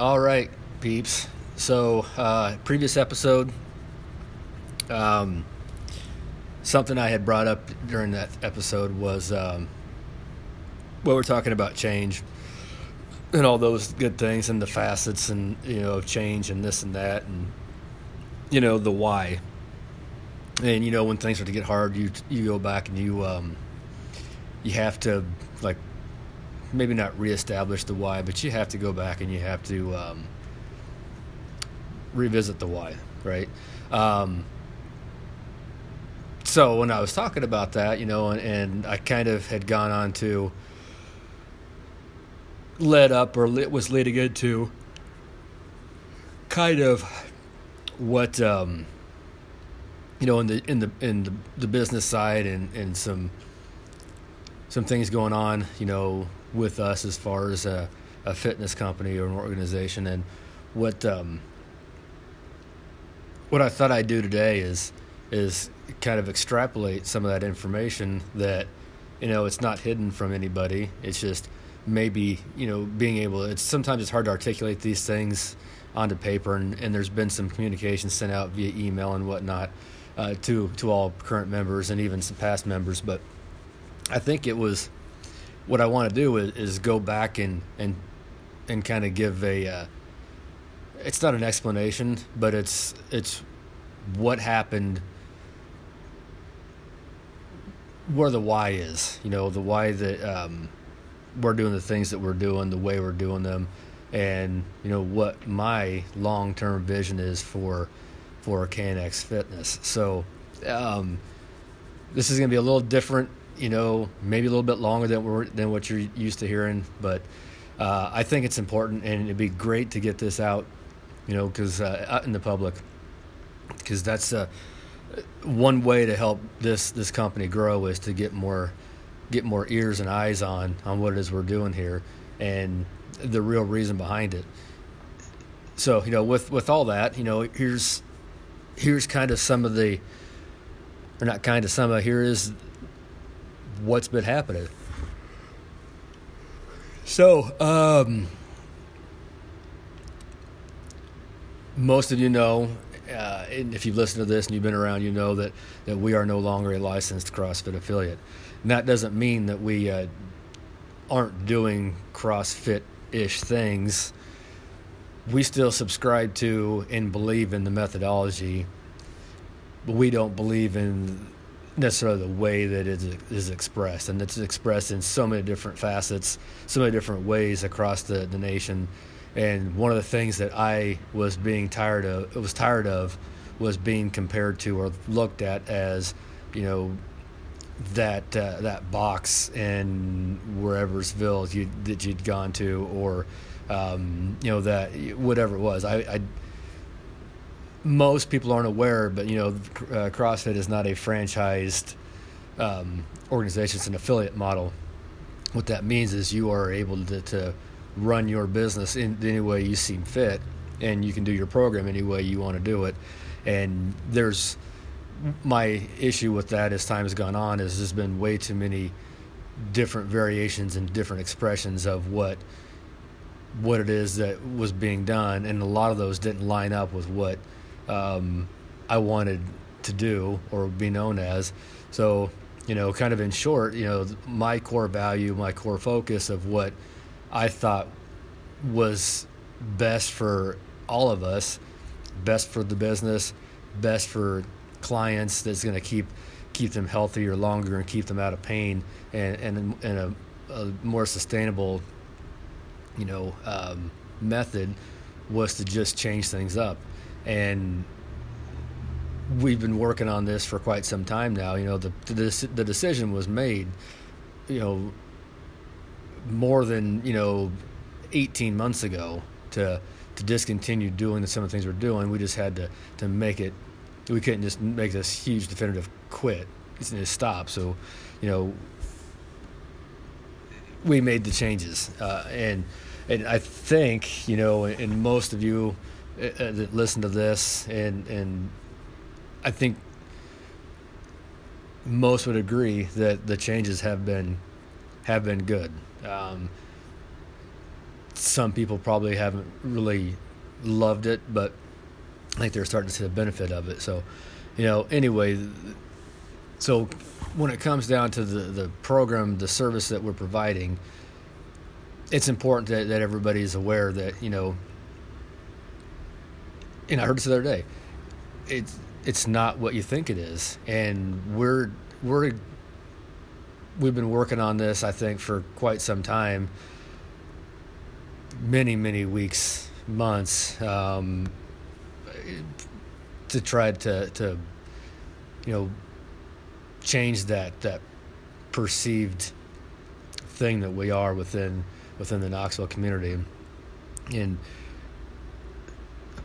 All right, peeps. So, uh, previous episode, um, something I had brought up during that episode was um, we're talking about change and all those good things and the facets and you know of change and this and that and you know the why. And you know when things start to get hard, you you go back and you um, you have to like maybe not reestablish the why, but you have to go back and you have to um, revisit the why, right? Um, so when I was talking about that, you know, and, and, I kind of had gone on to led up or lit, was leading into kind of what um, you know in the in the in the, the business side and and some some things going on, you know, with us as far as a, a fitness company or an organization. And what um, what I thought I'd do today is is kind of extrapolate some of that information that you know it's not hidden from anybody. It's just maybe you know being able. It's sometimes it's hard to articulate these things onto paper, and, and there's been some communication sent out via email and whatnot uh, to to all current members and even some past members. But I think it was what I want to do is, is go back and and and kind of give a. Uh, it's not an explanation, but it's it's what happened, where the why is. You know, the why that um, we're doing the things that we're doing, the way we're doing them, and you know what my long term vision is for for KNX Fitness. So. Um, this is going to be a little different you know, maybe a little bit longer than we're, than what you're used to hearing, but uh, I think it's important, and it'd be great to get this out, you know, because uh, out in the public, because that's uh, one way to help this this company grow is to get more get more ears and eyes on on what it is we're doing here, and the real reason behind it. So you know, with with all that, you know, here's here's kind of some of the, or not kind of some of here is what's been happening. So, um, most of you know, uh, if you've listened to this and you've been around, you know that, that we are no longer a licensed CrossFit affiliate. And that doesn't mean that we uh, aren't doing CrossFit ish things. We still subscribe to and believe in the methodology, but we don't believe in necessarily the way that it is expressed, and it's expressed in so many different facets, so many different ways across the, the nation. And one of the things that I was being tired of, was tired of, was being compared to or looked at as, you know, that uh, that box in wherever'sville you that you'd gone to, or um, you know that whatever it was. I, I most people aren't aware, but you know, uh, CrossFit is not a franchised um, organization; it's an affiliate model. What that means is you are able to, to run your business in any way you seem fit, and you can do your program any way you want to do it. And there's my issue with that as time has gone on is there's been way too many different variations and different expressions of what what it is that was being done, and a lot of those didn't line up with what um, I wanted to do or be known as. So, you know, kind of in short, you know, my core value, my core focus of what I thought was best for all of us, best for the business, best for clients that's going to keep keep them healthier longer and keep them out of pain and and, a, a more sustainable you know um, method was to just change things up and we've been working on this for quite some time now. You know, the the, the decision was made, you know, more than you know, 18 months ago to to discontinue doing some of the things we're doing. We just had to to make it. We couldn't just make this huge definitive quit. It's just stop. So, you know, we made the changes, uh, and and I think you know, and most of you that listen to this, and and I think most would agree that the changes have been have been good. Um, some people probably haven't really loved it, but I think they're starting to see the benefit of it. So, you know, anyway, so when it comes down to the, the program, the service that we're providing, it's important that, that everybody is aware that, you know, and I heard this the other day, it's, it's not what you think it is. And we're, we're, we've been working on this, I think, for quite some time, many, many weeks, months, um, to try to, to, you know, change that that perceived thing that we are within within the Knoxville community, and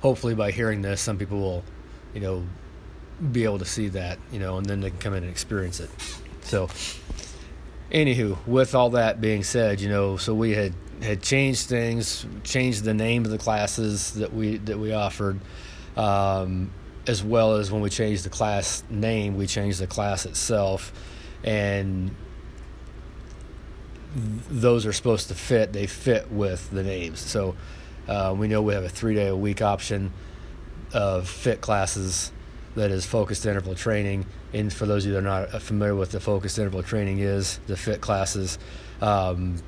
hopefully by hearing this, some people will, you know, be able to see that, you know, and then they can come in and experience it. So, anywho, with all that being said, you know, so we had had changed things, changed the name of the classes that we that we offered. Um, as well as when we changed the class name, we changed the class itself, and those are supposed to fit. They fit with the names. So uh, we know we have a three day a week option of fit classes that is focused interval training. And for those of you that are not familiar with the focused interval training is, the fit classes, um,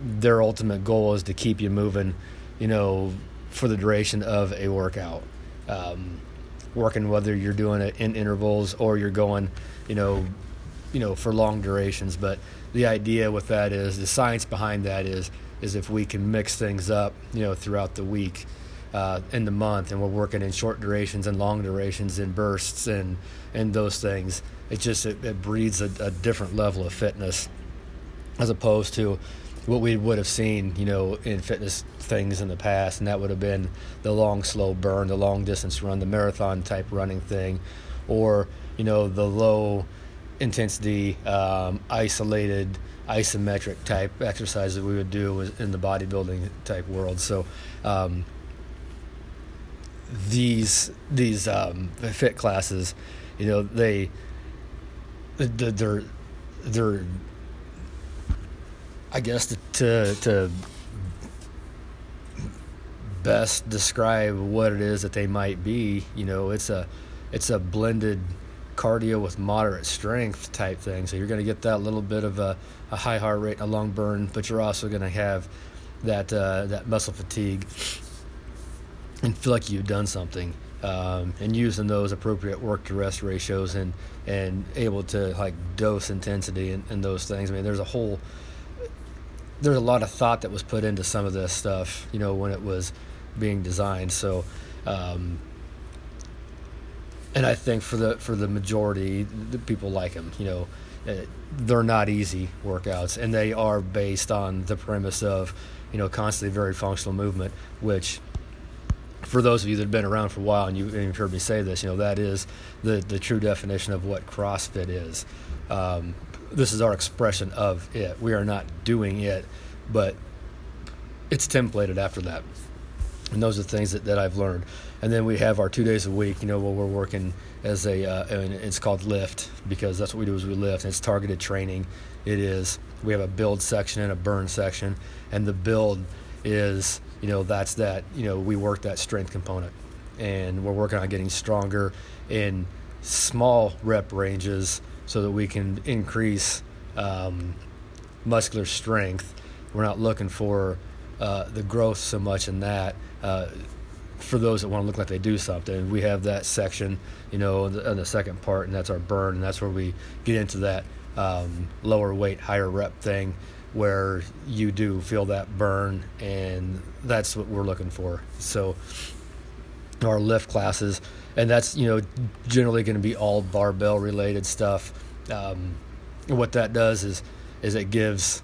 their ultimate goal is to keep you moving, you know, for the duration of a workout. Um, working whether you're doing it in intervals or you're going, you know, you know, for long durations. But the idea with that is the science behind that is is if we can mix things up, you know, throughout the week, uh, in the month, and we're working in short durations and long durations in bursts and and those things. It just it, it breeds a, a different level of fitness as opposed to what we would have seen, you know, in fitness things in the past, and that would have been the long, slow burn, the long distance run, the marathon type running thing, or you know, the low intensity, um, isolated, isometric type exercise that we would do in the bodybuilding type world. So. Um, these these um, fit classes, you know, they they're they're I guess to, to, to best describe what it is that they might be, you know, it's a it's a blended cardio with moderate strength type thing. So you're going to get that little bit of a, a high heart rate, a long burn, but you're also going to have that uh, that muscle fatigue and feel like you've done something. Um, and using those appropriate work to rest ratios and and able to like dose intensity and, and those things. I mean, there's a whole there's a lot of thought that was put into some of this stuff, you know, when it was being designed. So, um, and I think for the for the majority, the people like them. You know, uh, they're not easy workouts, and they are based on the premise of, you know, constantly very functional movement, which. For those of you that have been around for a while and, you, you've heard me say this, you know that is the, the true definition of what CrossFit is. Um, this is our expression of it. We are not doing it, but it's templated after that. And those are things that, that I've learned. And then we have our two days a week, you know, where we're working as a, uh, and it's called lift because that's what we do is we lift. And it's targeted training. It is, we have a build section and a burn section. And the build is, you know, that's that, you know, we work that strength component. And we're working on getting stronger in small rep ranges so that we can increase um, muscular strength. We're not looking for uh, the growth so much in that. Uh, for those that want to look like they do something, we have that section, you know, in the, in the, second part, and that's our burn, and that's where we get into that um, lower weight, higher rep thing, where you do feel that burn, and that's what we're looking for. So, our lift classes and that's you know generally going to be all barbell related stuff. Um, what that does is is it gives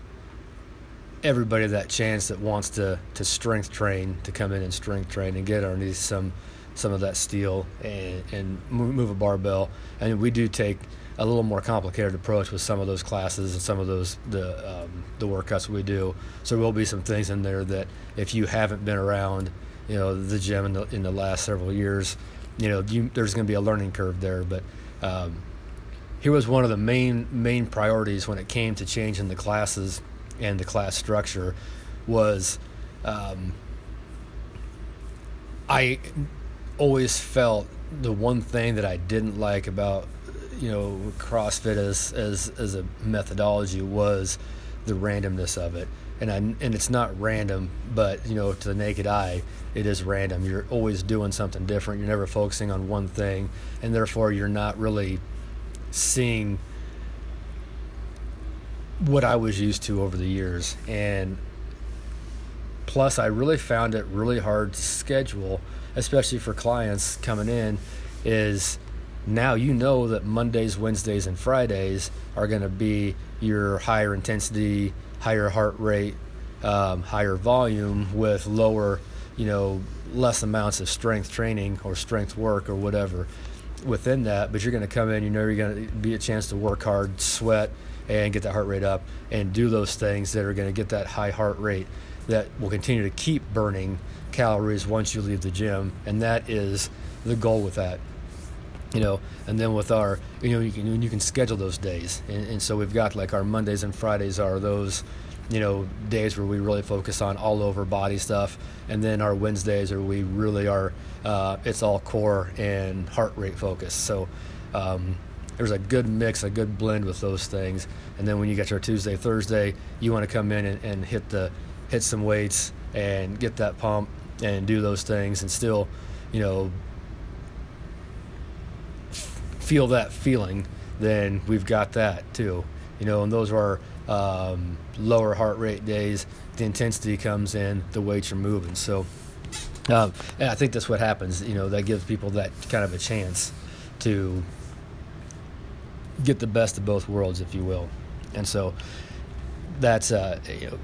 everybody that chance that wants to to strength train to come in and strength train and get underneath some some of that steel and, and move a barbell. And we do take a little more complicated approach with some of those classes and some of those the um, the workouts we do. So there will be some things in there that if you haven't been around, you know, the gym in the, in the last several years, you know, you, there's going to be a learning curve there. But um, here was one of the main main priorities when it came to changing the classes and the class structure was um, I always felt the one thing that I didn't like about you know CrossFit as as as a methodology was the randomness of it. And I, and it's not random, but you know to the naked eye, it is random. You're always doing something different. You're never focusing on one thing, and therefore you're not really seeing what I was used to over the years. And plus, I really found it really hard to schedule, especially for clients coming in. Is now you know that Mondays, Wednesdays, and Fridays are going to be your higher intensity, higher heart rate, um, higher volume with lower, you know, less amounts of strength training or strength work or whatever within that. But you're going to come in, you know, you're going to be a chance to work hard, sweat, and get that heart rate up and do those things that are going to get that high heart rate that will continue to keep burning calories once you leave the gym. And that is the goal with that you know and then with our you know you can you can schedule those days and, and, so we've got like our mondays and fridays are those you know days where we really focus on all over body stuff. And then our wednesdays are we really are uh, it's all core and heart rate focus. So um, there's a good mix a good blend with those things. And then when you get your tuesday thursday you want to come in and, and hit the hit some weights and get that pump and do those things and still you know feel that feeling, then we've got that too. You know, and those are um, lower heart rate days. The intensity comes in, the weights are moving. So, um, and I think that's what happens. You know, that gives people that kind of a chance to get the best of both worlds, if you will. And so, that's uh, you know,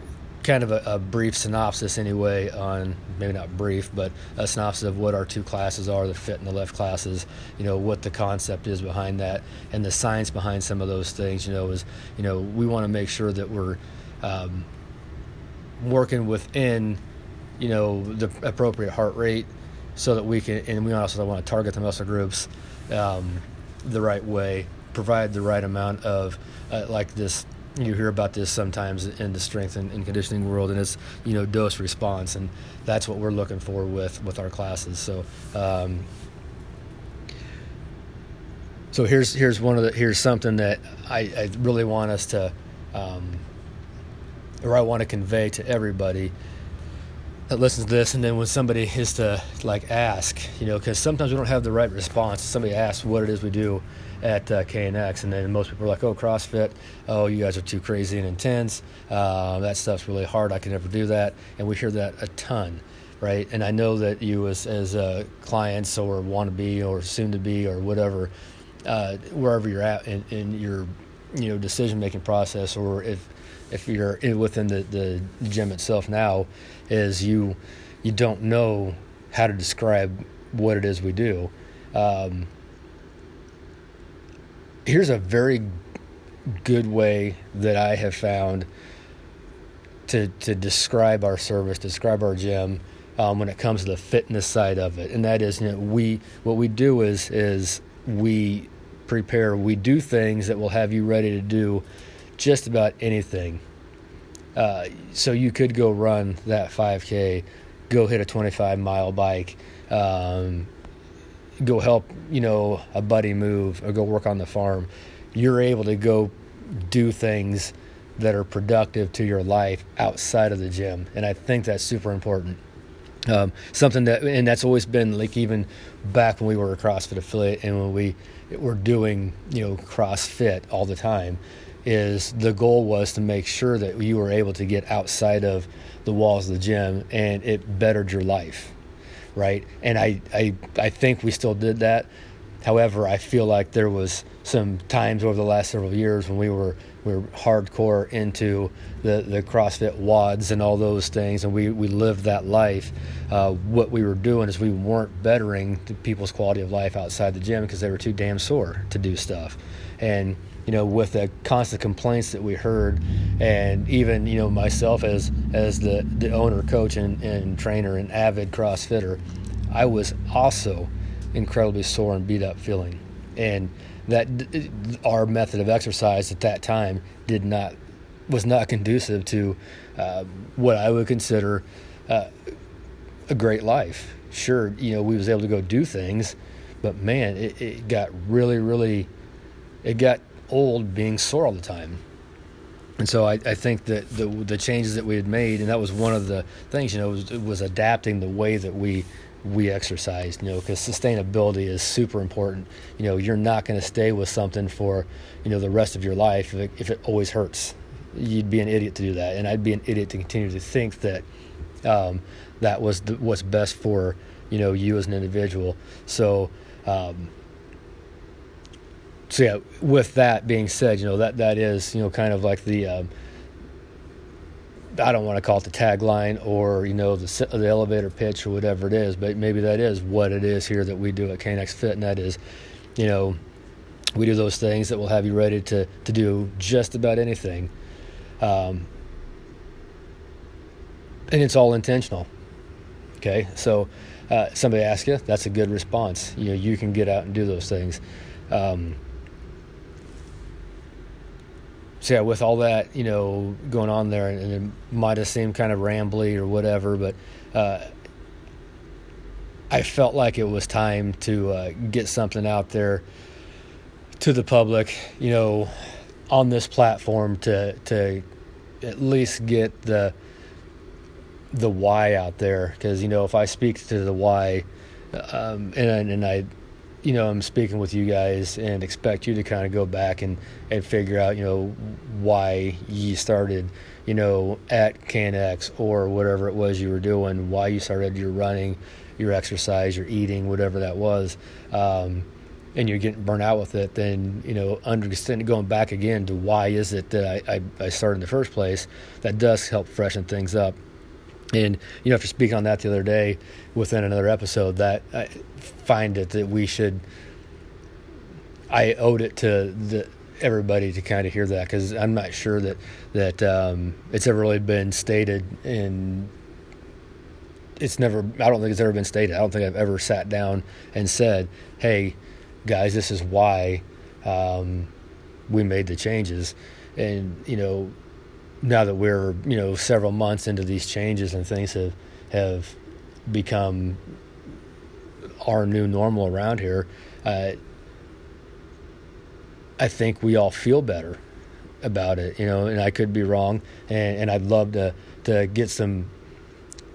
kind of a, a, brief synopsis anyway on maybe not brief but a synopsis of what our two classes are the fit and the left classes you know what the concept is behind that. And the science behind some of those things you know is you know we want to make sure that we're um, working within you know the appropriate heart rate so that we can and we also want to target the muscle groups um, the right way provide the right amount of uh, like this you hear about this sometimes in the strength and, and, conditioning world, and it's you know dose response, and that's what we're looking for with with our classes. So. Um, so here's here's one of the here's something that I, I really want us to, um, or I want to convey to everybody that listens to this, and then when somebody is to like ask, you know, because sometimes we don't have the right response. Somebody asks what it is we do, at uh, KNX, and then most people are like, "Oh, CrossFit! Oh, you guys are too crazy and intense. Uh, that stuff's really hard. I can never do that." And we hear that a ton, right? And I know that you, as as uh, clients or want to be or soon to be or whatever, uh, wherever you're at in, in your you know decision making process, or if if you're in, within the, the gym itself now, is you you don't know how to describe what it is we do. Um, here's a very good way that I have found to to describe our service, describe our gym um, when it comes to the fitness side of it, and that is, you know, we what we do is is we prepare, we do things that will have you ready to do just about anything. Uh, so you could go run that 5K, go hit a 25 mile bike. Um, go help you know a buddy move or go work on the farm you're able to go do things that are productive to your life outside of the gym and i think that's super important um, something that and that's always been like even back when we were a crossfit affiliate and when we were doing you know crossfit all the time is the goal was to make sure that you were able to get outside of the walls of the gym and it bettered your life right? And I, I, I think we still did that. However, I feel like there was some times over the last several years when we were we were hardcore into the, the CrossFit WODs and all those things, and we, we lived that life. Uh, what we were doing is we weren't bettering people's quality of life outside the gym because they were too damn sore to do stuff. And you know, with the constant complaints that we heard, and even you know myself as as the the owner, coach, and, and trainer, and avid CrossFitter, I was also incredibly sore and beat up feeling, and that our method of exercise at that time did not was not conducive to uh, what I would consider uh, a great life. Sure, you know, we was able to go do things, but man, it, it got really, really, it got old being sore all the time. And so I, I think that the the changes that we had made, and that was one of the things, you know, was, was adapting the way that we we exercise, you know, because sustainability is super important. You know, you're not going to stay with something for, you know, the rest of your life if it, if it always hurts. You'd be an idiot to do that, and I'd be an idiot to continue to think that um, that was the, what's best for you know you as an individual. So, um, so yeah. With that being said, you know that that is you know kind of like the um, I don't want to call it the tagline or you know the the elevator pitch or whatever it is, but maybe that is what it is here that we do at KNX Fit, and that is, you know, we do those things that will have you ready to to do just about anything, um, and it's all intentional. Okay, so uh, somebody asks you, that's a good response. You know, you can get out and do those things. Um, so yeah, with all that you know going on there, and it might have seemed kind of rambly or whatever, but uh, I felt like it was time to uh, get something out there to the public, you know, on this platform to to at least get the the why out there. Because you know if I speak to the why, um, and and I you know, I'm speaking with you guys and expect you to kind of go back and, and figure out, you know, why you started, you know, at KNX or whatever it was you were doing, why you started your running, your exercise, your eating, whatever that was, um, and you're getting burnt out with it, then, you know, understanding, going back again to why is it that I, I, I started in the first place, that does help freshen things up. And you know, after speaking on that the other day within another episode, that I find it that we should, I owed it to the everybody to kind of hear that because I'm not sure that that um, it's ever really been stated in. It's never. I don't think it's ever been stated. I don't think I've ever sat down and said, "Hey, guys, this is why um, we made the changes." And you know, now that we're you know several months into these changes and things have have become our new normal around here, uh, I think we all feel better about it, you know. And I could be wrong, and, and I'd love to to get some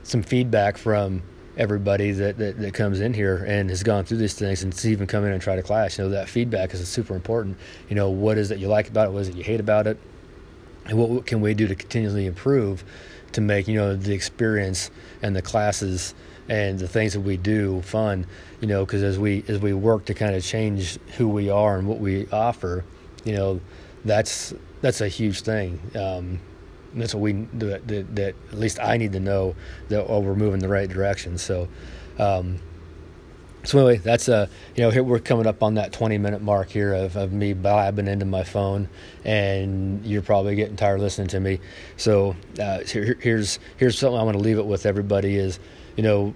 some feedback from everybody that, that, that comes in here and has gone through these things and to even come in and try to class. You know, that feedback is super important. You know, what is it you like about it? What is it you hate about it? And what can we do to continually improve to make you know the experience and the classes and the things that we do fun you know because as we as we work to kind of change who we are and what we offer you know that's that's a huge thing. Um, that's what we that, that, that, at least I need to know that oh, we're moving the right direction. So um, so anyway, that's a uh, you know here we're coming up on that 20 minute mark here of, of me blabbing into my phone, and you're probably getting tired listening to me. So uh, here, here's here's something I want to leave it with everybody is, you know,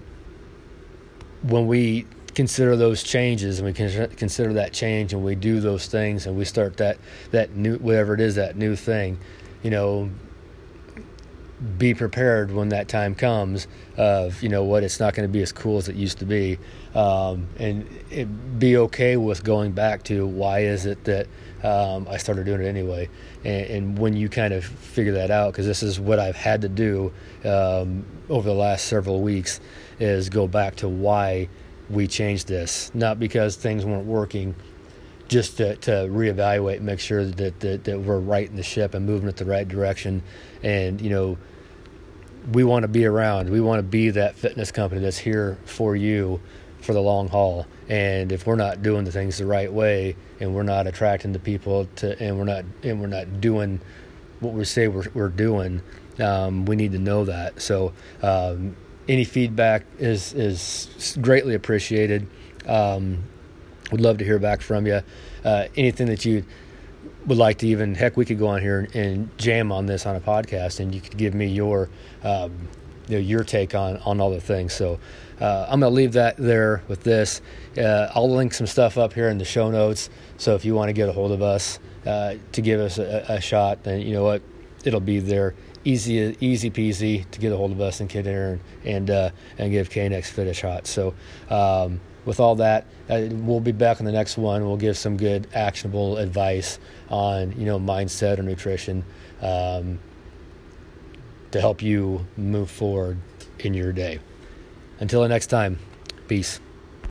when we consider those changes and we consider that change and we do those things and we start that that new whatever it is that new thing, you know, be prepared when that time comes of you know what it's not going to be as cool as it used to be. Um, and it, be okay with going back to why is it that um, I started doing it anyway. And, and, when you kind of figure that out because this is what I've had to do um, over the last several weeks is go back to why we changed this. Not because things weren't working just to, to reevaluate and make sure that, that, that we're right in the ship and moving it the right direction and you know we want to be around. We want to be that fitness company that's here for you for the long haul. And if we're not doing the things the right way, and we're not attracting the people to, and we're not, and we're not doing what we say we're, we're doing, um, we need to know that. So, um, any feedback is is greatly appreciated. Um, would love to hear back from you. Uh, anything that you would like to even heck we could go on here and, and jam on this on a podcast and you could give me your um, you know, your take on on all the things so uh, i'm going to leave that there with this uh, i'll link some stuff up here in the show notes so if you want to get a hold of us uh, to give us a, a, shot then you know what it'll be there easy easy peasy to get a hold of us and get in and and, uh, and give KNX Fit a shot. So. Um, with all that, uh, we'll be back on the next one. We'll give some good actionable advice on you know mindset or nutrition um, to help you move forward in your day. Until the next time, peace.